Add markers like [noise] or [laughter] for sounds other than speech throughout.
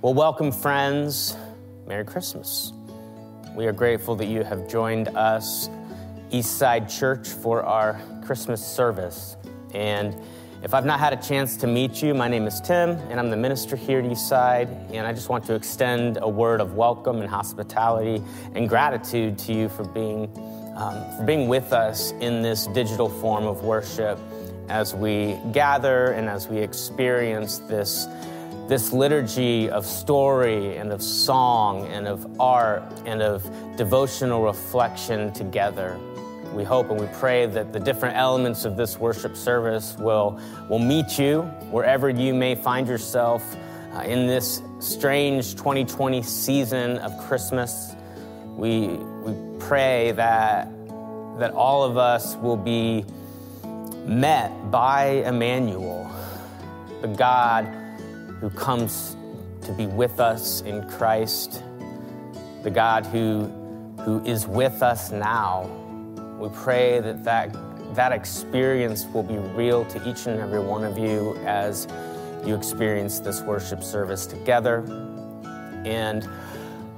Well, welcome, friends. Merry Christmas. We are grateful that you have joined us, Eastside Church, for our Christmas service. And if I've not had a chance to meet you, my name is Tim, and I'm the minister here at Eastside. And I just want to extend a word of welcome and hospitality and gratitude to you for being, um, for being with us in this digital form of worship as we gather and as we experience this this liturgy of story and of song and of art and of devotional reflection together. We hope and we pray that the different elements of this worship service will, will meet you wherever you may find yourself uh, in this strange 2020 season of Christmas. We, we pray that, that all of us will be met by Emmanuel, the God who comes to be with us in Christ, the God who, who is with us now. We pray that, that that experience will be real to each and every one of you as you experience this worship service together. And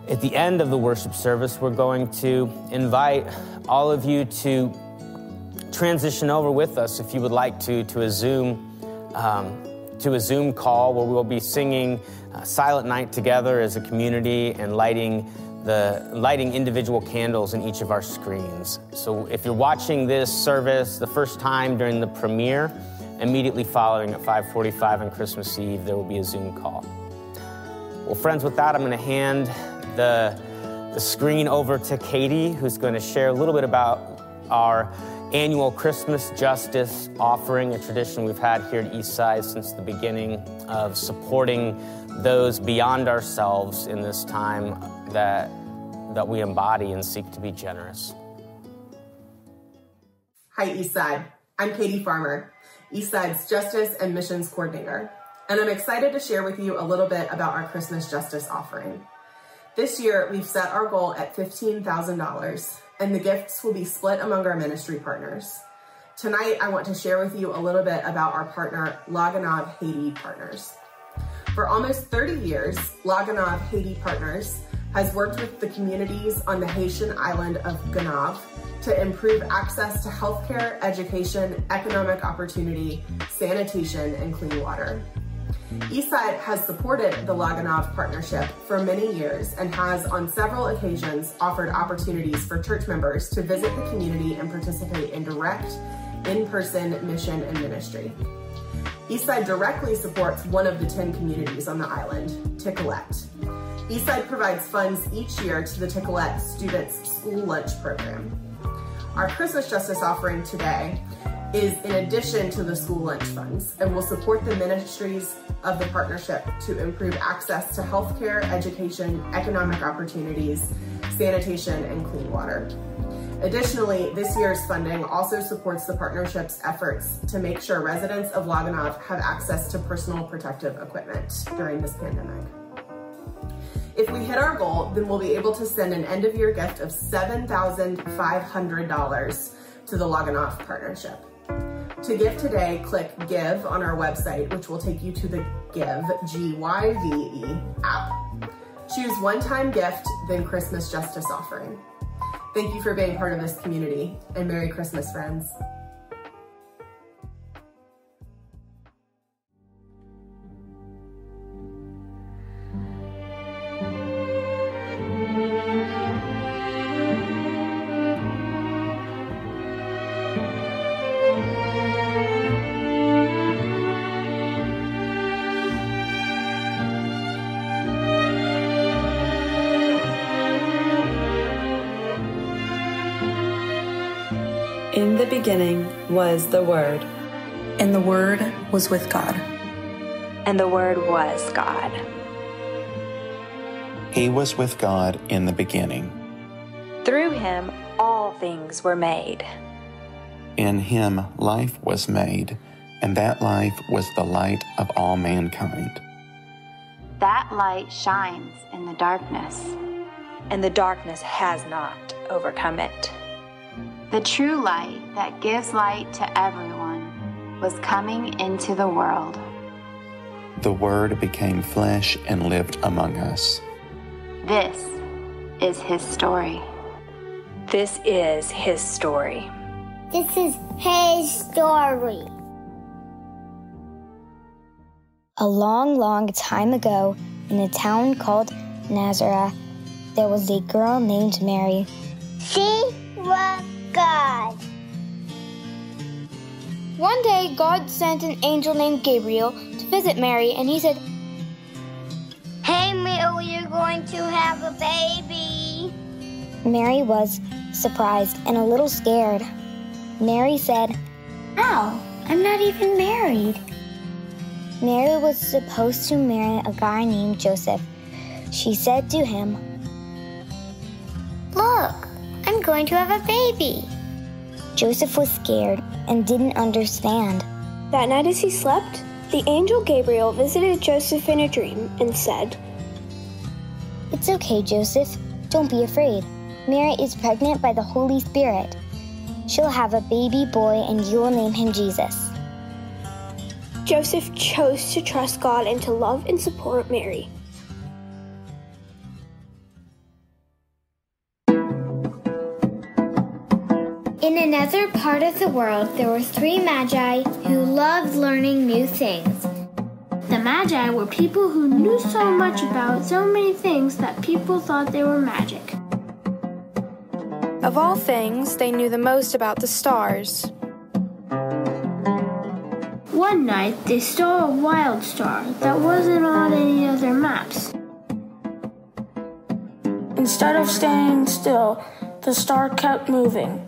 at the end of the worship service, we're going to invite all of you to transition over with us if you would like to to a Zoom um, to a Zoom call where we'll be singing uh, Silent Night together as a community and lighting the lighting individual candles in each of our screens. So if you're watching this service the first time during the premiere, immediately following at 5:45 on Christmas Eve, there will be a Zoom call. Well, friends, with that, I'm going to hand the the screen over to Katie, who's going to share a little bit about our annual Christmas Justice offering, a tradition we've had here at Eastside since the beginning of supporting those beyond ourselves in this time that, that we embody and seek to be generous. Hi, Eastside. I'm Katie Farmer, Eastside's Justice and Missions Coordinator, and I'm excited to share with you a little bit about our Christmas Justice offering. This year, we've set our goal at $15,000 and the gifts will be split among our ministry partners. Tonight, I want to share with you a little bit about our partner, La Gonâve Haiti Partners. For almost 30 years, La Gonâve Haiti Partners has worked with the communities on the Haitian island of Gonâve to improve access to healthcare, education, economic opportunity, sanitation, and clean water. Eastside has supported the La Gonâve partnership for many years and has on several occasions offered opportunities for church members to visit the community and participate in direct, in-person mission and ministry. Eastside directly supports one of the 10 communities on the island, Tikolet. Eastside provides funds each year to the Tikolet Students School Lunch Program. Our Christmas Justice offering today is in addition to the school lunch funds and will support the ministries of the partnership to improve access to healthcare, education, economic opportunities, sanitation, and clean water. Additionally, this year's funding also supports the partnership's efforts to make sure residents of La Gonâve have access to personal protective equipment during this pandemic. If we hit our goal, then we'll be able to send an end of year gift of $7,500 to the La Gonâve partnership. To give today, click Give on our website, which will take you to the Give, G Y V E app. Choose one time gift, then Christmas Justice Offering. Thank you for being part of this community, and Merry Christmas, friends. In the beginning was the Word, and the Word was with God, and the Word was God. He was with God in the beginning. Through him, all things were made. In him, life was made, and that life was the light of all mankind. That light shines in the darkness, and the darkness has not overcome it. The true light that gives light to everyone was coming into the world. The Word became flesh and lived among us. This is his story. This is his story. This is his story. A long, long time ago, in a town called Nazareth, there was a girl named Mary. She was God. One day, God sent an angel named Gabriel to visit Mary, and he said, Hey, Mary, you're going to have a baby. Mary was surprised and a little scared. Mary said, How? I'm not even married. Mary was supposed to marry a guy named Joseph. She said to him, Look, I'm going to have a baby. Joseph was scared and didn't understand. That night as he slept, the angel Gabriel visited Joseph in a dream and said, It's okay, Joseph. Don't be afraid. Mary is pregnant by the Holy Spirit. She'll have a baby boy and you'll name him Jesus. Joseph chose to trust God and to love and support Mary. Another part of the world, there were three magi who loved learning new things. The Magi were people who knew so much about so many things that people thought they were magic. Of all things, they knew the most about the stars. One night, they saw a wild star that wasn't on any of their maps. Instead of staying still, the star kept moving.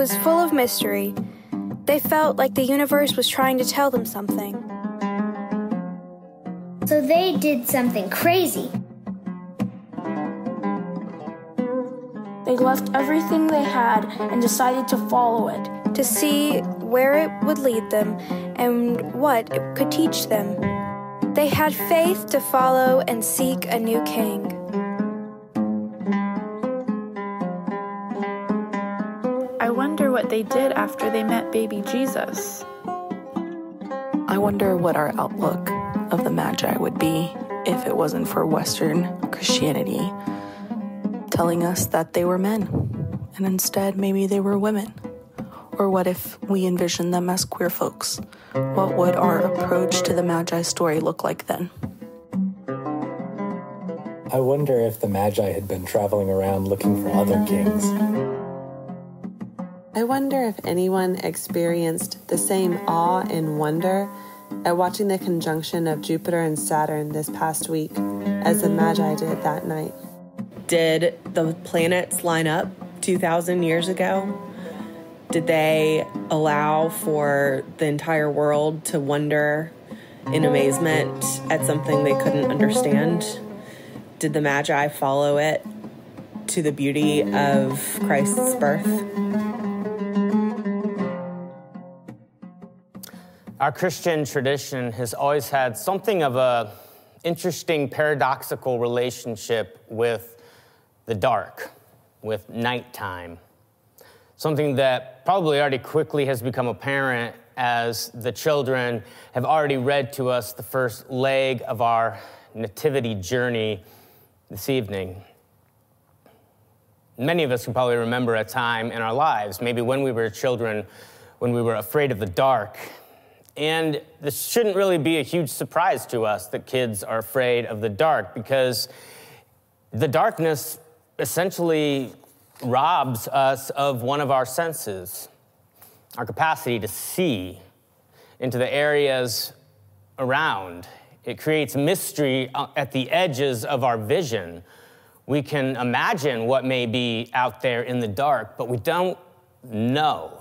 Was full of mystery. They felt like the universe was trying to tell them something. So they did something crazy. They left everything they had and decided to follow it. To see where it would lead them and what it could teach them. They had faith to follow and seek a new king. They did after they met baby Jesus. I wonder what our outlook of the Magi would be if it wasn't for Western Christianity telling us that they were men, and instead maybe they were women. Or what if we envisioned them as queer folks? What would our approach to the Magi story look like then? I wonder if the Magi had been traveling around looking for other kings. I wonder if anyone experienced the same awe and wonder at watching the conjunction of Jupiter and Saturn this past week as the Magi did that night. Did the planets line up 2,000 years ago? Did they allow for the entire world to wonder in amazement at something they couldn't understand? Did the Magi follow it to the beauty of Christ's birth? Our Christian tradition has always had something of a interesting paradoxical relationship with the dark, with nighttime. Something that probably already quickly has become apparent as the children have already read to us the first leg of our nativity journey this evening. Many of us can probably remember a time in our lives, maybe when we were children, when we were afraid of the dark. And this shouldn't really be a huge surprise to us that kids are afraid of the dark because the darkness essentially robs us of one of our senses, our capacity to see into the areas around. It creates mystery uh, at the edges of our vision. We can imagine what may be out there in the dark, but we don't know.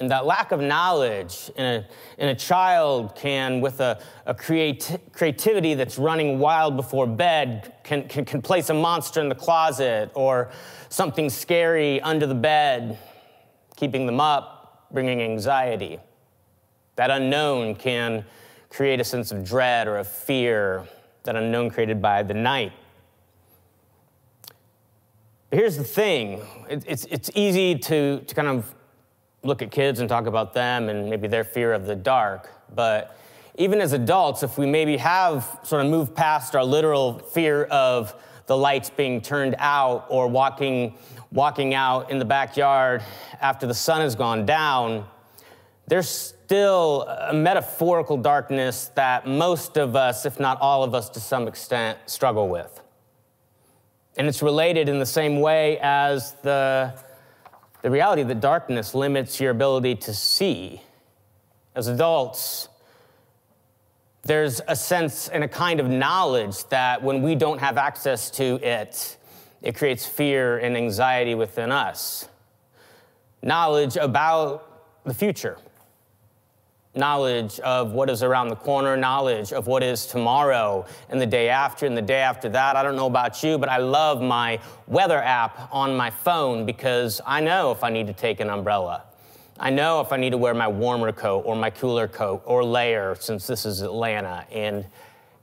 And that lack of knowledge in a, in a child can, with a, a creati- creativity that's running wild before bed, can, can, can place a monster in the closet or something scary under the bed, keeping them up, bringing anxiety. That unknown can create a sense of dread or of fear, that unknown created by the night. But here's the thing it, it's, it's easy to, to kind of look at kids and talk about them and maybe their fear of the dark. But even as adults, if we maybe have sort of moved past our literal fear of the lights being turned out or walking, walking out in the backyard after the sun has gone down, there's still a metaphorical darkness that most of us, if not all of us to some extent, struggle with. And it's related in the same way as the, the reality that darkness limits your ability to see. As adults, there's a sense and a kind of knowledge that when we don't have access to it, it creates fear and anxiety within us. Knowledge about the future, knowledge of what is around the corner, knowledge of what is tomorrow and the day after and the day after that. I don't know about you, but I love my weather app on my phone because I know if I need to take an umbrella. I know if I need to wear my warmer coat or my cooler coat or layer since this is Atlanta, and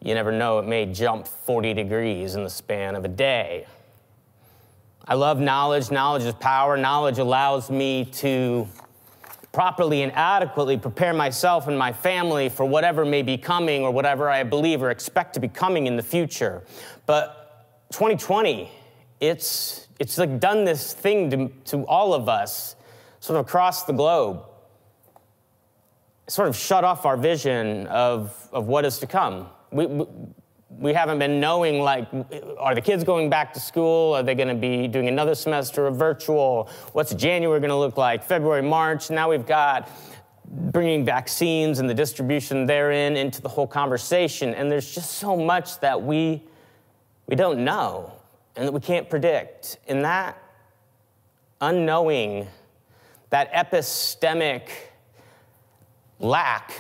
you never know, it may jump 40 degrees in the span of a day. I love knowledge. Knowledge is power. Knowledge allows me to properly and adequately prepare myself and my family for whatever may be coming or whatever I believe or expect to be coming in the future. But 2020, it's, it's like done this thing to, to all of us sort of across the globe, sort of shut off our vision of, of what is to come. We, we, we haven't been knowing, like, are the kids going back to school? Are they going to be doing another semester of virtual? What's January going to look like? February, March? Now we've got bringing vaccines and the distribution therein into the whole conversation. And there's just so much that we, we don't know and that we can't predict. And that unknowing that epistemic lack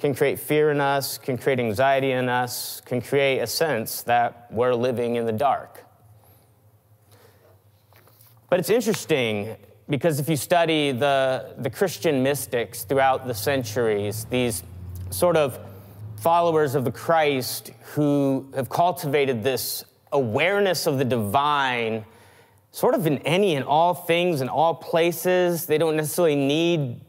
can create fear in us, can create anxiety in us, can create a sense that we're living in the dark. But it's interesting because if you study the, the Christian mystics throughout the centuries, these sort of followers of the Christ who have cultivated this awareness of the divine sort of in any and all things, in all places. They don't necessarily need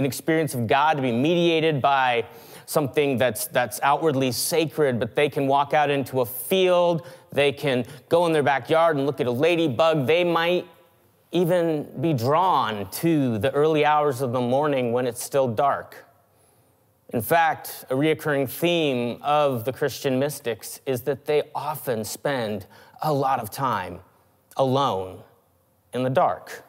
an experience of God to be mediated by something that's, that's outwardly sacred, but they can walk out into a field, they can go in their backyard and look at a ladybug. They might even be drawn to the early hours of the morning when it's still dark. In fact, a reoccurring theme of the Christian mystics is that they often spend a lot of time alone in the dark.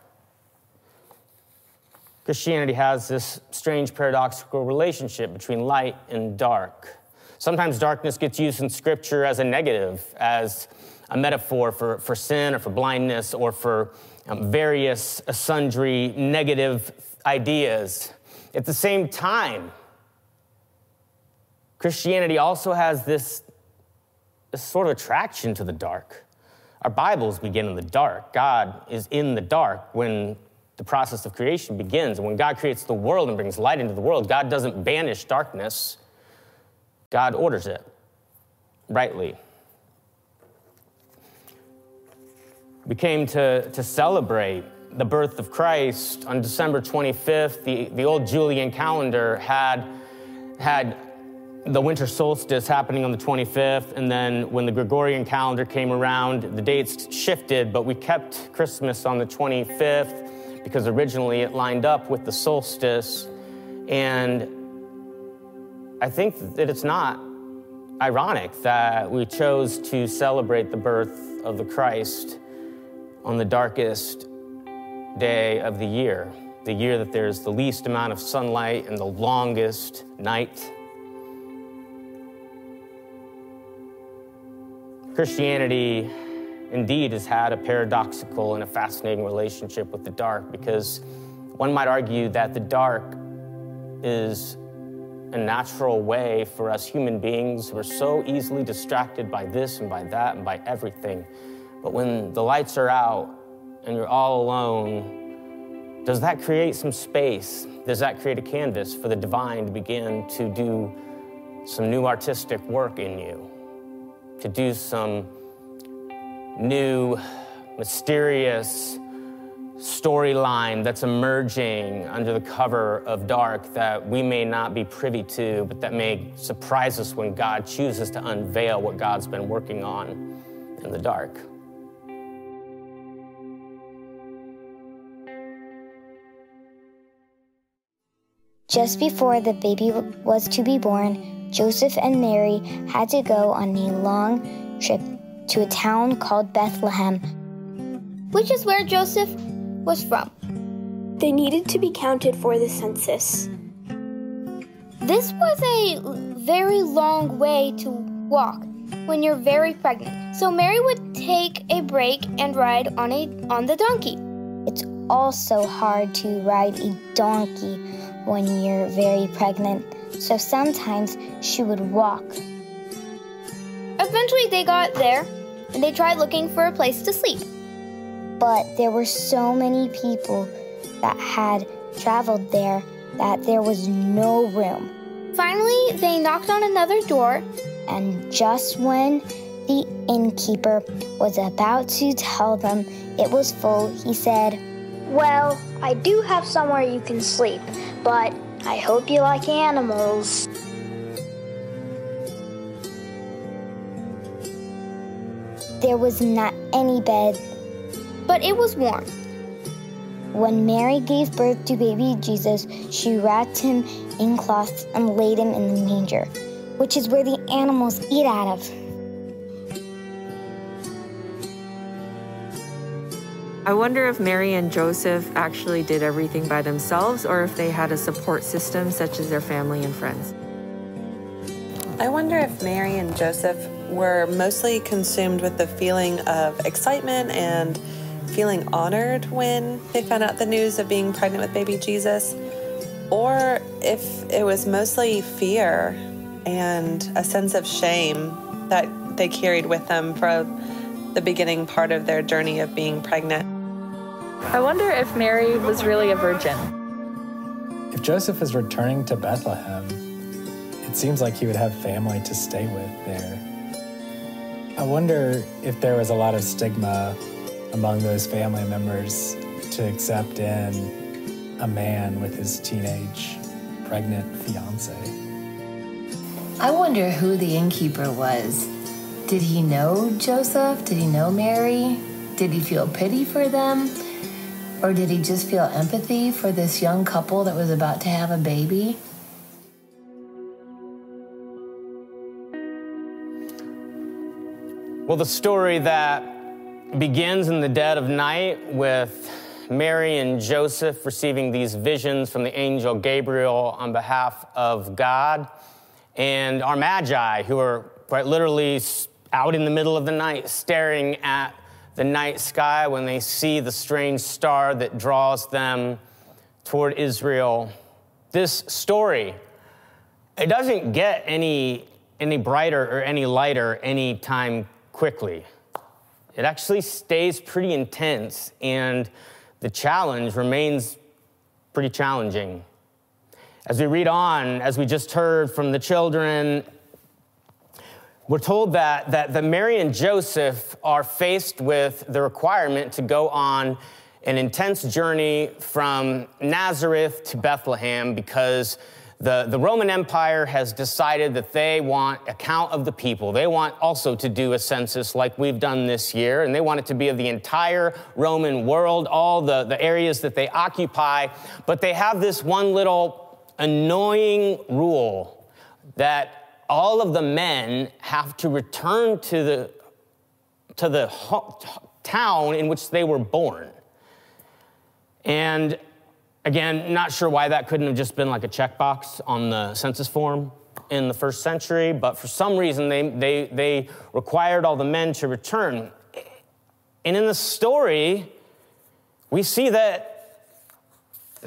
Christianity has this strange paradoxical relationship between light and dark. Sometimes darkness gets used in scripture as a negative, as a metaphor for, for sin or for blindness or for um, various sundry negative ideas. At the same time, Christianity also has this, this sort of attraction to the dark. Our Bibles begin in the dark. God is in the dark when the process of creation begins. And when God creates the world and brings light into the world, God doesn't banish darkness, God orders it rightly. We came to, to celebrate the birth of Christ on December 25th. The, the old Julian calendar had, had the winter solstice happening on the 25th, and then when the Gregorian calendar came around, the dates shifted, but we kept Christmas on the 25th because originally it lined up with the solstice. And I think that it's not ironic that we chose to celebrate the birth of the Christ on the darkest day of the year, the year that there's the least amount of sunlight and the longest night. Christianity indeed has had a paradoxical and a fascinating relationship with the dark because one might argue that the dark is a natural way for us human beings who are so easily distracted by this and by that and by everything. But when the lights are out and you're all alone, does that create some space? Does that create a canvas for the divine to begin to do some new artistic work in you? to do some new, mysterious, storyline that's emerging under the cover of dark that we may not be privy to, but that may surprise us when God chooses to unveil what God's been working on in the dark. Just before the baby was to be born, Joseph and Mary had to go on a long trip to a town called Bethlehem, which is where Joseph was from. They needed to be counted for the census. This was a very long way to walk when you're very pregnant. So Mary would take a break and ride on a on the donkey. It's also hard to ride a donkey when you're very pregnant, so sometimes she would walk. Eventually, they got there and they tried looking for a place to sleep. But there were so many people that had traveled there that there was no room. Finally, they knocked on another door, and just when the innkeeper was about to tell them it was full, he said, Well, I do have somewhere you can sleep, but I hope you like animals. There was not any bed, but it was warm. When Mary gave birth to baby Jesus, she wrapped him in cloths and laid him in the manger, which is where the animals eat out of. I wonder if Mary and Joseph actually did everything by themselves or if they had a support system such as their family and friends. I wonder if Mary and Joseph were mostly consumed with the feeling of excitement and feeling honored when they found out the news of being pregnant with baby Jesus, or if it was mostly fear and a sense of shame that they carried with them for the beginning part of their journey of being pregnant. I wonder if Mary was really a virgin. If Joseph is returning to Bethlehem, it seems like he would have family to stay with there. I wonder if there was a lot of stigma among those family members to accept in a man with his teenage pregnant fiance. I wonder who the innkeeper was. Did he know Joseph? Did he know Mary? Did he feel pity for them? Or did he just feel empathy for this young couple that was about to have a baby? Well, the story that begins in the dead of night with Mary and Joseph receiving these visions from the angel Gabriel on behalf of God, and our magi who are quite literally out in the middle of the night staring at the night sky when they see the strange star that draws them toward Israel. This story, it doesn't get any, any brighter or any lighter any time quickly. It actually stays pretty intense, and the challenge remains pretty challenging. As we read on, as we just heard from the children, we're told that, that, that Mary and Joseph are faced with the requirement to go on an intense journey from Nazareth to Bethlehem because the, the Roman Empire has decided that they want a count of the people. They want also to do a census like we've done this year, and they want it to be of the entire Roman world, all the, the areas that they occupy. But they have this one little annoying rule that all of the men have to return to the, to the ho- town in which they were born. And Again, not sure why that couldn't have just been like a checkbox on the census form in the first century, but for some reason they, they, they required all the men to return. And in the story, we see that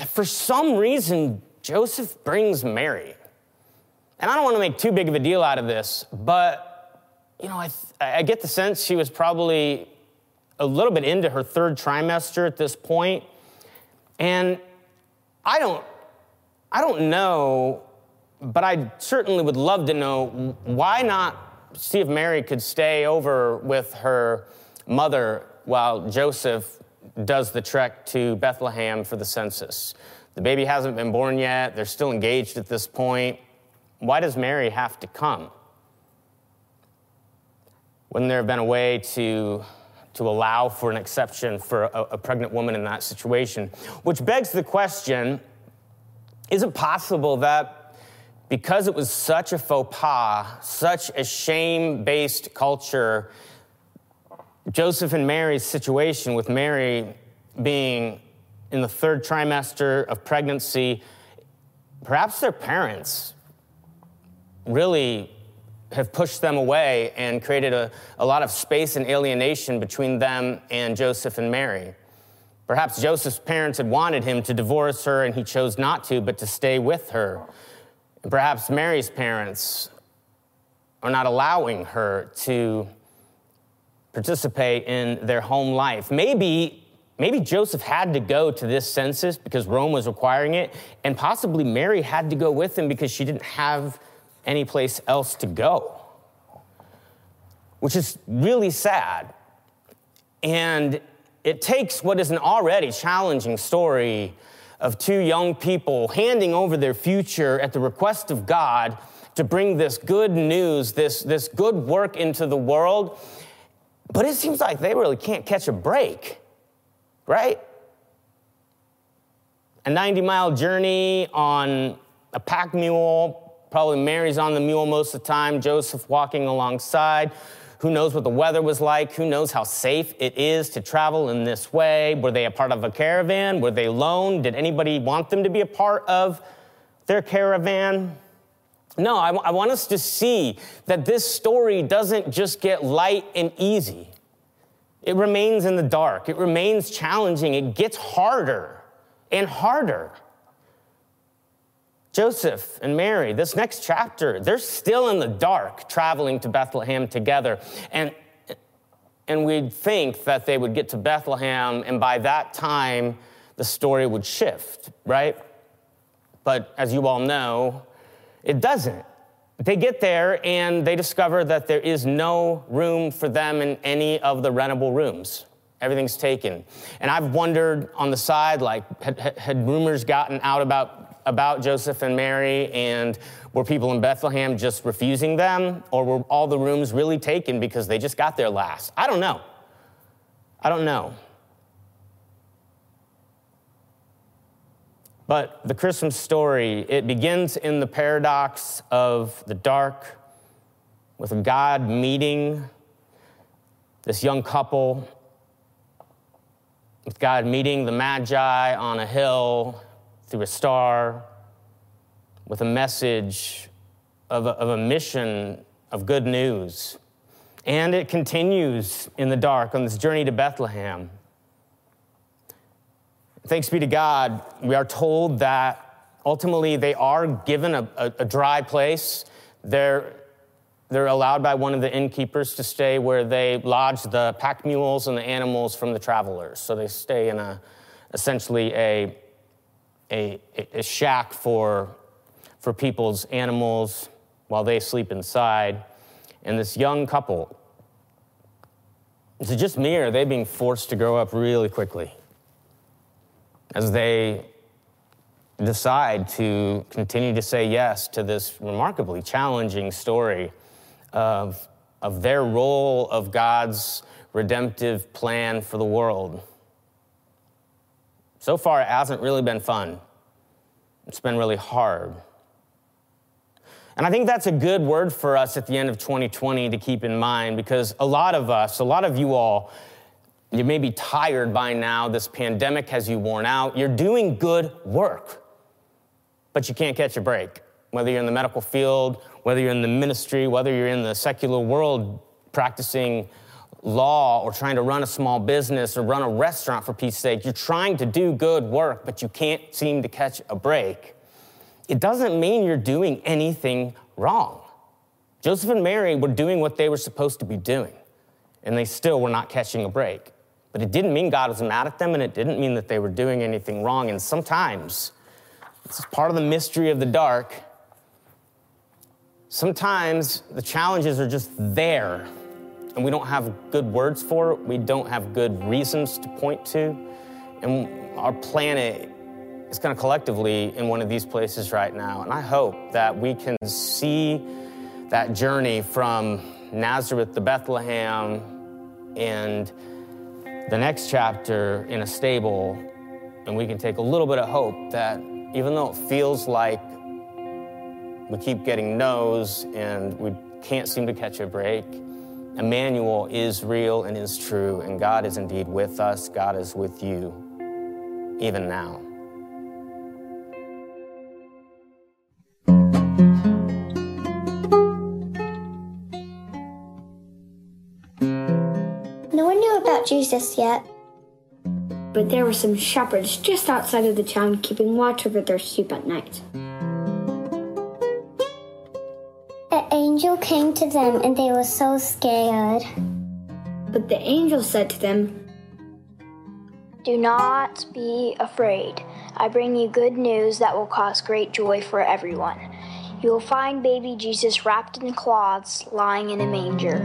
for some reason, Joseph brings Mary. And I don't want to make too big of a deal out of this, but, you know, I, I get the sense she was probably a little bit into her third trimester at this point. And I don't, I don't know, but I certainly would love to know why not see if Mary could stay over with her mother while Joseph does the trek to Bethlehem for the census. The baby hasn't been born yet, they're still engaged at this point. Why does Mary have to come? Wouldn't there have been a way to, to allow for an exception for a, a pregnant woman in that situation? Which begs the question is it possible that because it was such a faux pas, such a shame based culture, Joseph and Mary's situation, with Mary being in the third trimester of pregnancy, perhaps their parents really have pushed them away and created a, a lot of space and alienation between them and Joseph and Mary. Perhaps Joseph's parents had wanted him to divorce her and he chose not to, but to stay with her. And perhaps Mary's parents are not allowing her to participate in their home life. Maybe, maybe Joseph had to go to this census because Rome was requiring it, and possibly Mary had to go with him because she didn't have any place else to go, which is really sad. And it takes what is an already challenging story of two young people handing over their future at the request of God to bring this good news, this, this good work into the world. But it seems like they really can't catch a break, right? A 90 mile journey on a pack mule, probably Mary's on the mule most of the time, Joseph walking alongside. Who knows what the weather was like? Who knows how safe it is to travel in this way? Were they a part of a caravan? Were they alone? Did anybody want them to be a part of their caravan? No, I, I want us to see that this story doesn't just get light and easy. It remains in the dark, it remains challenging, it gets harder and harder. Joseph and Mary, this next chapter, they're still in the dark traveling to Bethlehem together. And, and we'd think that they would get to Bethlehem, and by that time, the story would shift, right? But as you all know, it doesn't. They get there and they discover that there is no room for them in any of the rentable rooms. Everything's taken. And I've wondered on the side, like, had, had rumors gotten out about about Joseph and Mary, and were people in Bethlehem just refusing them, or were all the rooms really taken because they just got there last? I don't know. I don't know. But the Christmas story, it begins in the paradox of the dark, with God meeting this young couple, with God meeting the Magi on a hill through a star with a message of a, of a mission of good news. And it continues in the dark on this journey to Bethlehem. Thanks be to God, we are told that ultimately they are given a, a, a dry place. They're, they're allowed by one of the innkeepers to stay where they lodge the pack mules and the animals from the travelers. So they stay in a, essentially a, a, a shack for, for people's animals while they sleep inside. And this young couple, is it just me or are they being forced to grow up really quickly as they decide to continue to say yes to this remarkably challenging story of, of their role of God's redemptive plan for the world? So far, it hasn't really been fun. It's been really hard. And I think that's a good word for us at the end of 2020 to keep in mind because a lot of us, a lot of you all, you may be tired by now. This pandemic has you worn out. You're doing good work, but you can't catch a break. Whether you're in the medical field, whether you're in the ministry, whether you're in the secular world practicing law or trying to run a small business or run a restaurant for peace sake, you're trying to do good work, but you can't seem to catch a break, it doesn't mean you're doing anything wrong. Joseph and Mary were doing what they were supposed to be doing, and they still were not catching a break. But it didn't mean God was mad at them, and it didn't mean that they were doing anything wrong. And sometimes, this is part of the mystery of the dark, sometimes the challenges are just there and we don't have good words for it. We don't have good reasons to point to. And our planet is kind of collectively in one of these places right now. And I hope that we can see that journey from Nazareth to Bethlehem and the next chapter in a stable, and we can take a little bit of hope that even though it feels like we keep getting no's and we can't seem to catch a break, Emmanuel is real and is true, and God is indeed with us. God is with you, even now. No one knew about Jesus yet. But there were some shepherds just outside of the town keeping watch over their sheep at night. Angel came to them and they were so scared. But the angel said to them, Do not be afraid. I bring you good news that will cause great joy for everyone. You will find baby Jesus wrapped in cloths, lying in a manger.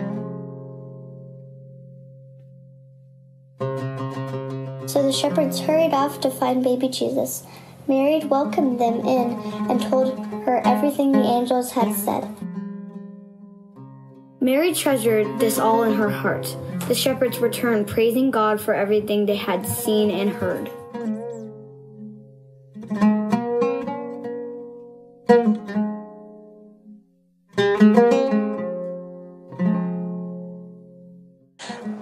So the shepherds hurried off to find baby Jesus. Mary welcomed them in and told her everything the angels had said. Mary treasured this all in her heart. The shepherds returned, praising God for everything they had seen and heard.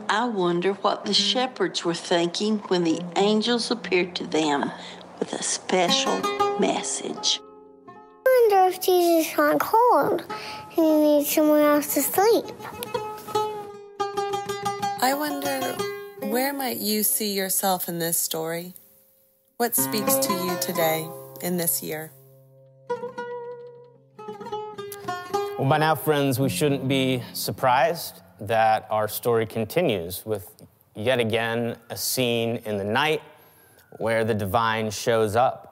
I wonder what the shepherds were thinking when the angels appeared to them with a special message. I wonder if Jesus got cold and he needs somewhere else to sleep. I wonder where might you see yourself in this story? What speaks to you today in this year? Well, by now, friends, we shouldn't be surprised that our story continues with yet again a scene in the night where the divine shows up.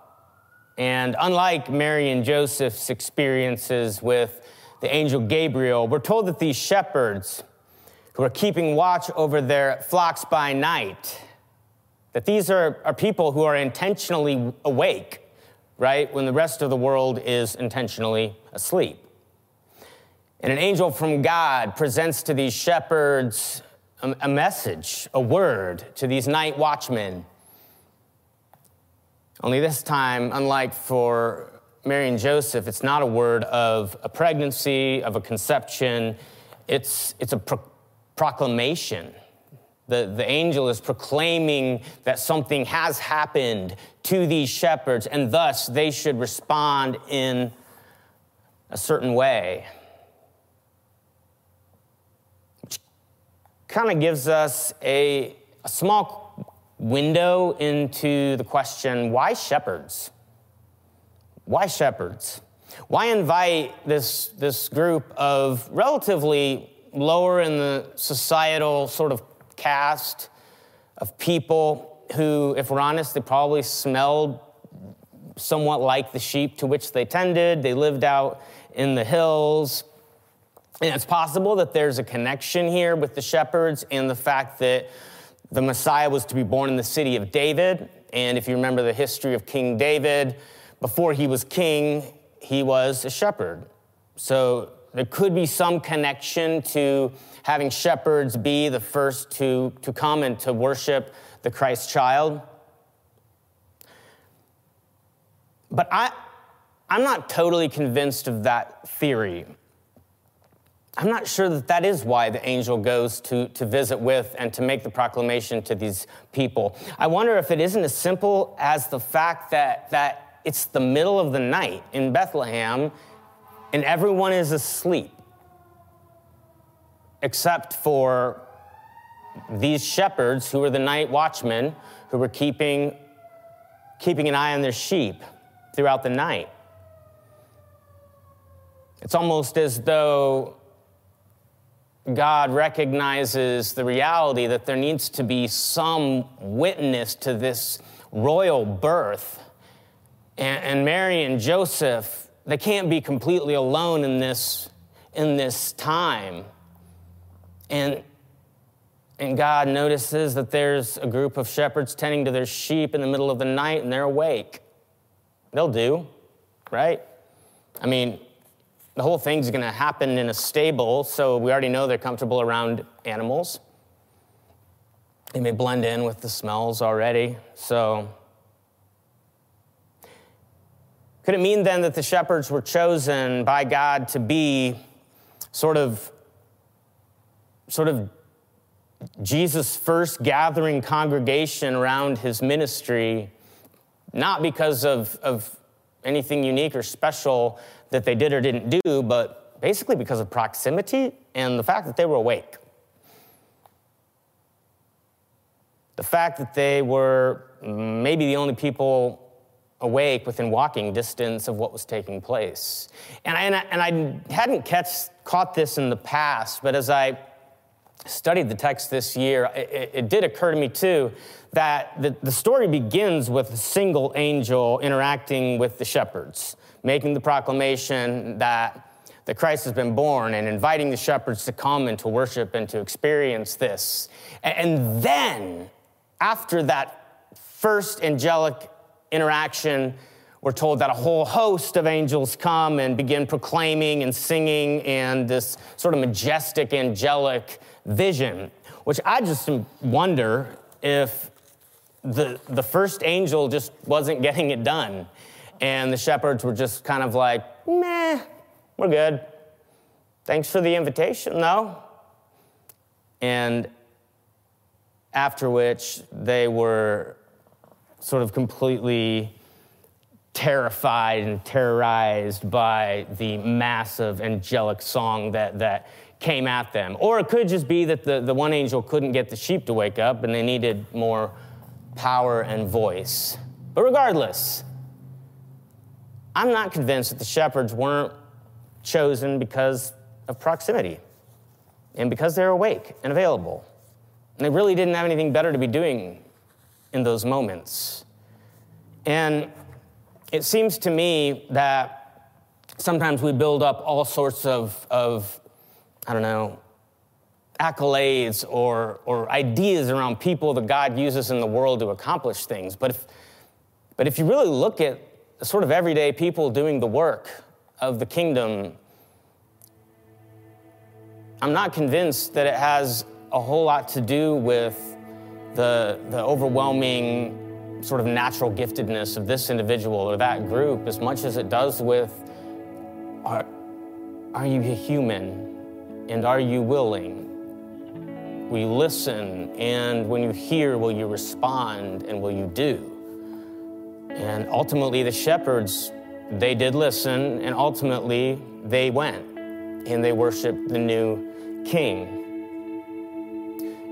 And unlike Mary and Joseph's experiences with the angel Gabriel, we're told that these shepherds who are keeping watch over their flocks by night, that these are, are people who are intentionally awake, right, when the rest of the world is intentionally asleep. And an angel from God presents to these shepherds a, a, message, a word to these night watchmen. Only this time, unlike for Mary and Joseph, it's not a word of a pregnancy, of a conception, it's, it's a pro- proclamation. The, the angel is proclaiming that something has happened to these shepherds, and thus they should respond in a certain way. Which kind of gives us a, a, small window into the question why shepherds? Why shepherds? Why invite this, this group of relatively lower in the societal sort of caste of people who, if we're honest, they probably smelled somewhat like the sheep to which they tended? They lived out in the hills. And it's possible that there's a connection here with the shepherds and the fact that the Messiah was to be born in the city of David. And if you remember the history of King David, before he was king, he was a shepherd. So there could be some connection to having shepherds be the first to, to come and to worship the Christ child. But I, I'm not totally convinced of that theory. I'm not sure that that is why the angel goes to, to visit with and to make the proclamation to these people. I wonder if it isn't as simple as the fact that, that it's the middle of the night in Bethlehem and everyone is asleep except for these shepherds who were the night watchmen who were keeping, keeping an eye on their sheep throughout the night. It's almost as though God recognizes the reality that there needs to be some witness to this royal birth. And, and, Mary and Joseph, they can't be completely alone in this, in this time. And, and God notices that there's a group of shepherds tending to their sheep in the middle of the night and they're awake. They'll do, right? I mean, the whole thing's gonna happen in a stable, so we already know they're comfortable around animals. They may blend in with the smells already, so. Could it mean then that the shepherds were chosen by God to be sort of, sort of Jesus' first gathering congregation around his ministry, not because of, of anything unique or special that they did or didn't do, but basically because of proximity and the fact that they were awake. The fact that they were maybe the only people awake within walking distance of what was taking place. And I, and I, and I hadn't catch, caught this in the past, but as I studied the text this year, it, it did occur to me too that the, the story begins with a single angel interacting with the shepherds, making the proclamation that the Christ has been born and inviting the shepherds to come and to worship and to experience this. And then, after that first angelic interaction, we're told that a whole host of angels come and begin proclaiming and singing and this sort of majestic angelic vision, which I just wonder if the, the first angel just wasn't getting it done. And the shepherds were just kind of like, meh, we're good. Thanks for the invitation, though. And after which they were sort of completely terrified and terrorized by the massive angelic song that, that came at them. Or it could just be that the, the one angel couldn't get the sheep to wake up and they needed more power and voice. But regardless, I'm not convinced that the shepherds weren't chosen because of proximity and because they're awake and available. And they really didn't have anything better to be doing in those moments. And it seems to me that sometimes we build up all sorts of, of I don't know, accolades or, or ideas around people that God uses in the world to accomplish things. But if, but if you really look at sort of everyday people doing the work of the kingdom, I'm not convinced that it has a whole lot to do with the, the overwhelming sort of natural giftedness of this individual or that group as much as it does with are, are you human and are you willing? Will you listen? And when you hear, will you respond and will you do? And ultimately, the shepherds, they did listen, and ultimately, they went and they worshiped the new king.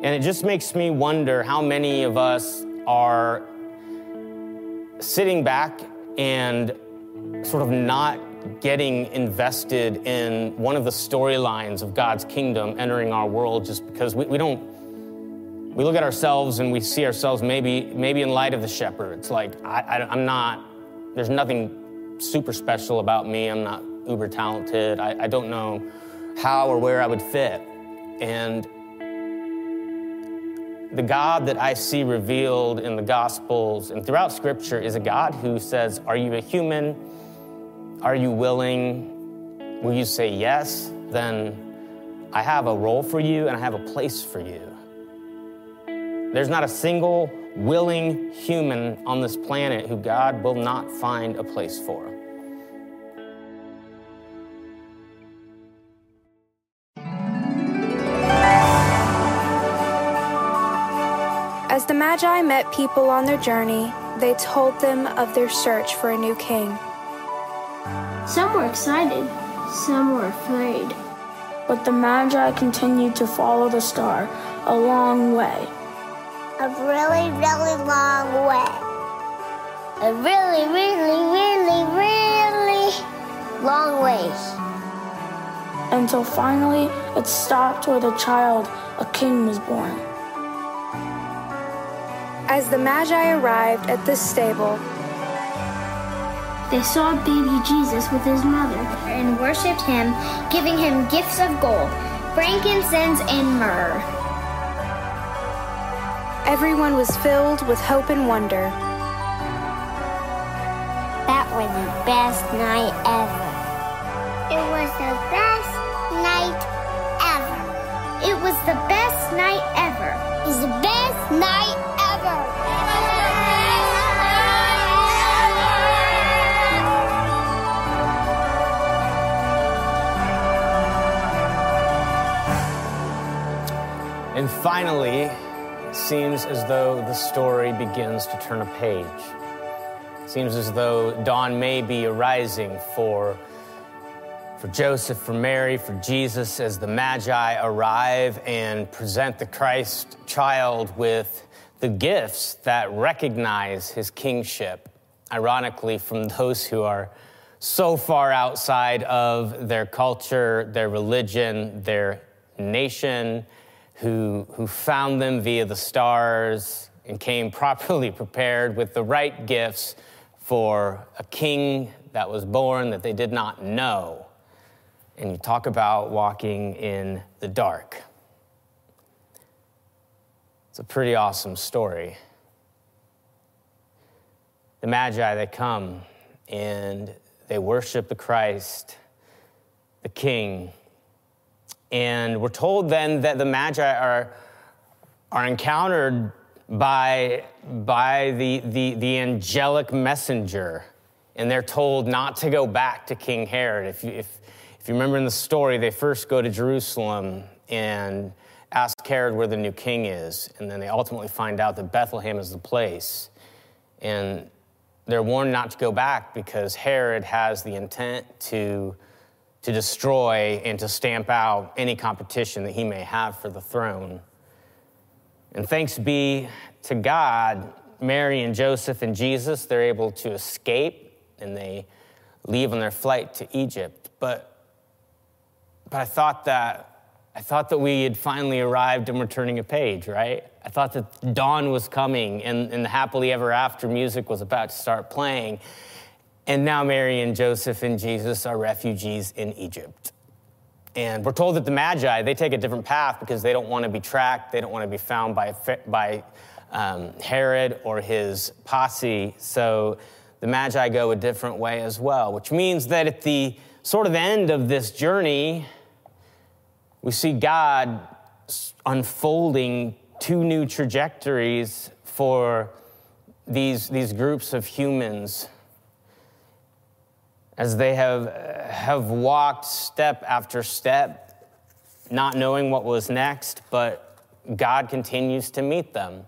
And it just makes me wonder how many of us are sitting back and sort of not getting invested in one of the storylines of God's kingdom entering our world just because we, we don't we look at ourselves and we see ourselves maybe maybe in light of the shepherd. It's like I, am not. There's nothing super special about me. I'm not uber talented. I, I don't know how or where I would fit. And the God that I see revealed in the Gospels and throughout Scripture is a God who says, Are you a human? Are you willing? Will you say yes? Then I have a role for you and I have a place for you. There's not a single willing human on this planet who God will not find a place for. As the Magi met people on their journey, they told them of their search for a new king. Some were excited, some were afraid. But the Magi continued to follow the star a long way. A really, really long way. A really, really, really, really long ways. Until finally it stopped where the child, a king, was born. As the Magi arrived at the stable, they saw baby Jesus with his mother and worshipped him, giving him gifts of gold, frankincense and myrrh. Everyone was filled with hope and wonder. That was the best night ever. It was the best night ever. It was the best night ever. It was the best night ever. And finally, it seems as though the story begins to turn a page. It seems as though dawn may be arising for, for Joseph, for Mary, for Jesus as the Magi arrive and present the Christ child with the gifts that recognize his kingship. Ironically, from those who are so far outside of their culture, their religion, their nation, who, who found them via the stars and came [laughs] properly prepared with the right gifts for a king that was born that they did not know. And you talk about walking in the dark. It's a pretty awesome story. The Magi, they come and they worship the Christ, the King, and we're told then that the Magi are, are encountered by, by the, the, the angelic messenger. And they're told not to go back to King Herod. If you, if, if you remember in the story, they first go to Jerusalem and Herod where the new king is. And then they ultimately find out that Bethlehem is the place. And they're warned not to go back because Herod has the intent to to destroy and to stamp out any competition that he may have for the throne. And thanks be to God, Mary and Joseph and Jesus, they're able to escape and they leave on their flight to Egypt. But, but I thought that I thought that we had finally arrived and we're turning a page, right? I thought that dawn was coming and, and the happily ever after music was about to start playing. And now Mary and Joseph and Jesus are refugees in Egypt. And we're told that the Magi, they take a different path because they don't want to be tracked, they don't want to be found by, by um, Herod or his posse. So the Magi go a different way as well, which means that at the sort of end of this journey, we see God unfolding two new trajectories for these, these groups of humans as they have, have walked step after step, not knowing what was next, but God continues to meet them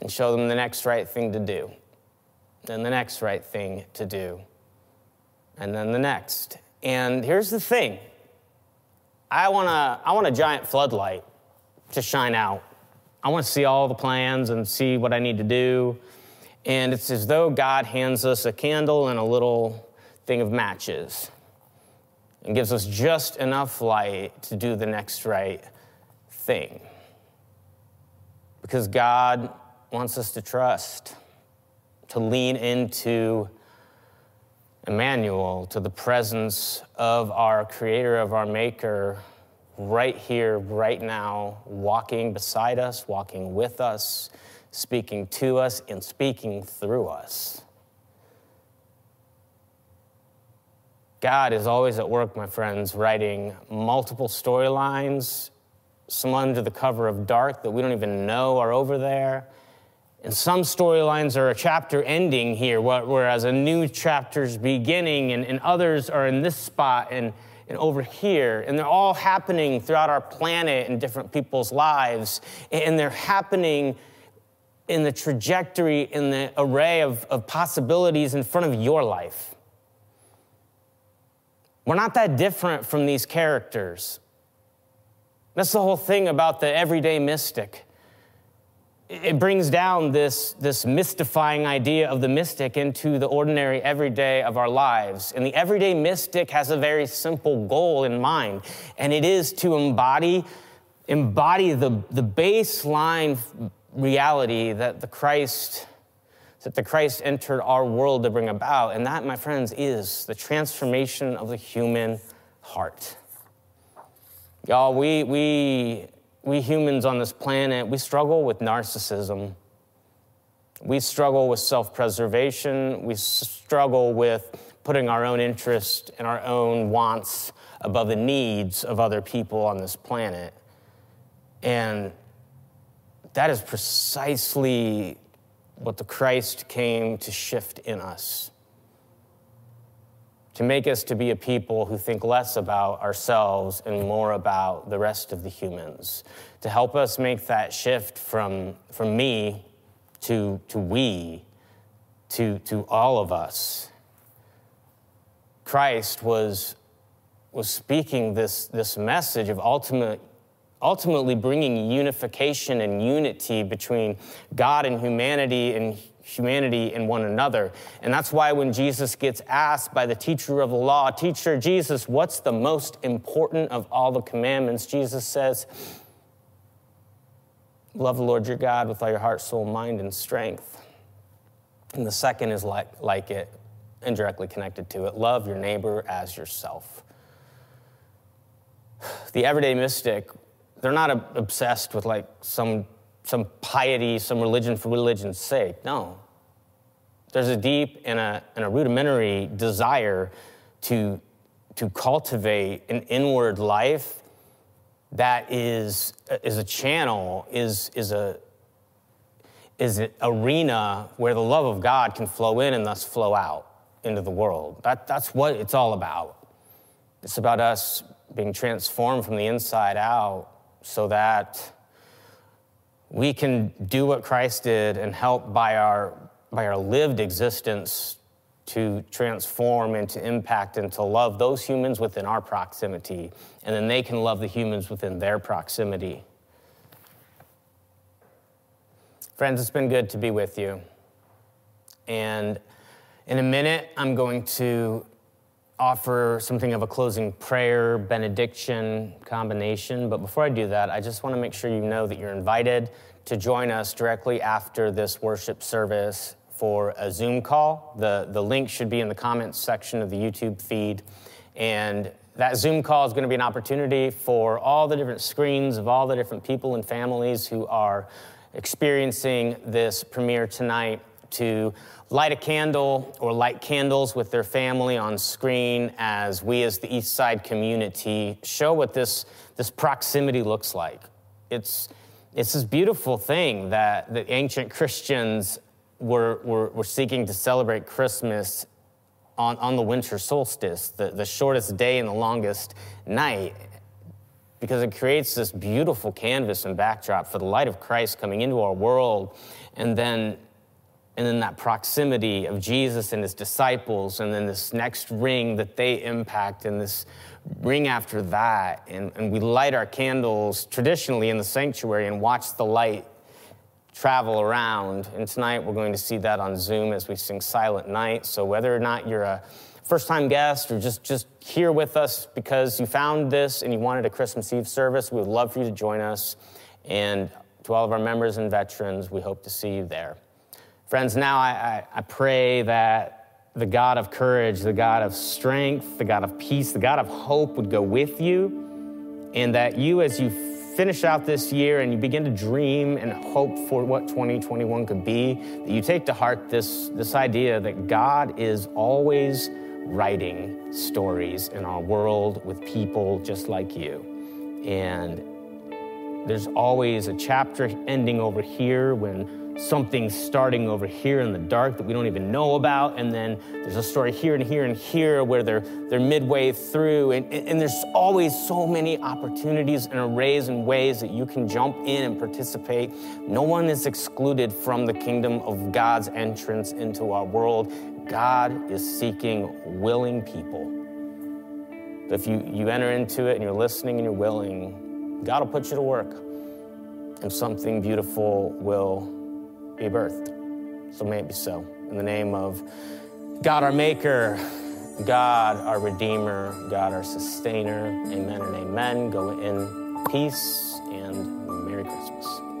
and show them the next right thing to do, then the next right thing to do, and then the next. And here's the thing I want, a, I want a giant floodlight to shine out. I want to see all the plans and see what I need to do. And it's as though God hands us a candle and a little thing of matches and gives us just enough light to do the next right thing. Because God wants us to trust, to lean into Emmanuel, to the presence of our Creator, of our Maker, right here, right now, walking beside us, walking with us, speaking to us, and speaking through us. God is always at work, my friends, writing multiple storylines, some under the cover of dark that we don't even know are over there. And some storylines are a chapter ending here, whereas a new chapter's beginning, and, and others are in this spot and, and over here. And they're all happening throughout our planet in different people's lives. And they're happening in the trajectory, in the array of, of possibilities in front of your life. We're not that different from these characters. That's the whole thing about the everyday mystic. It brings down this, this mystifying idea of the mystic into the ordinary everyday of our lives. And the everyday mystic has a very simple goal in mind, and it is to embody, embody the, the baseline reality that the Christ that the Christ entered our world to bring about. And that, my friends, is the transformation of the human heart. Y'all, we, we, we humans on this planet, we struggle with narcissism. We struggle with self preservation. We struggle with putting our own interests and our own wants above the needs of other people on this planet. And that is precisely what the Christ came to shift in us. To make us to be a people who think less about ourselves and more about the rest of the humans. To help us make that shift from, from me to, to we, to, to all of us. Christ was, was speaking this, this message of ultimate, ultimately bringing unification and unity between God and humanity and humanity and one another. And that's why when Jesus gets asked by the teacher of the law, Teacher Jesus, what's the most important of all the commandments? Jesus says, Love the Lord your God with all your heart, soul, mind, and strength. And the second is like, like it, indirectly connected to it love your neighbor as yourself. [sighs] The everyday mystic, they're not obsessed with like some, some piety, some religion for religion's sake. No. There's a deep and a, and a rudimentary desire to, to cultivate an inward life that is, is a channel, is, is, a, is an arena where the love of God can flow in and thus flow out into the world. That, that's what it's all about. It's about us being transformed from the inside out so that we can do what Christ did and help by our, by our lived existence to transform and to impact and to love those humans within our proximity, and then they can love the humans within their proximity. Friends, it's been good to be with you. And in a minute, I'm going to offer something of a closing prayer, benediction combination. But before I do that, I just want to make sure you know that you're invited to join us directly after this worship service for a Zoom call. The, the link should be in the comments section of the YouTube feed. And that Zoom call is going to be an opportunity for all the different screens of all the different people and families who are experiencing this premiere tonight to light a candle or light candles with their family on screen as we as the East Side community show what this, this proximity looks like. It's, it's this beautiful thing that the ancient Christians were, were, we're, seeking to celebrate Christmas on, on the winter solstice, the, the shortest day and the longest night, because it creates this beautiful canvas and backdrop for the light of Christ coming into our world, and then and then that proximity of Jesus and his disciples, and then this next ring that they impact, and this ring after that. And, and we light our candles traditionally in the sanctuary and watch the light travel around. And tonight we're going to see that on Zoom as we sing Silent Night. So whether or not you're a first time guest or just, just here with us because you found this and you wanted a Christmas Eve service, we would love for you to join us. And to all of our members and veterans, we hope to see you there. Friends, now I, I, I pray that the God of courage, the God of strength, the God of peace, the God of hope would go with you, and that you, as you finish out this year and you begin to dream and hope for what 2021 could be, that you take to heart this, this idea that God is always writing stories in our world with people just like you. And there's always a chapter ending over here when something starting over here in the dark that we don't even know about. And then there's a story here and here and here where they're, they're midway through. And, and there's always so many opportunities and arrays and ways that you can jump in and participate. No one is excluded from the kingdom of God's entrance into our world. God is seeking willing people. If you, you enter into it and you're listening and you're willing, God will put you to work and something beautiful will be birthed. So may it be so. In the name of God our Maker, God our Redeemer, God our Sustainer, amen and amen. Go in peace and Merry Christmas.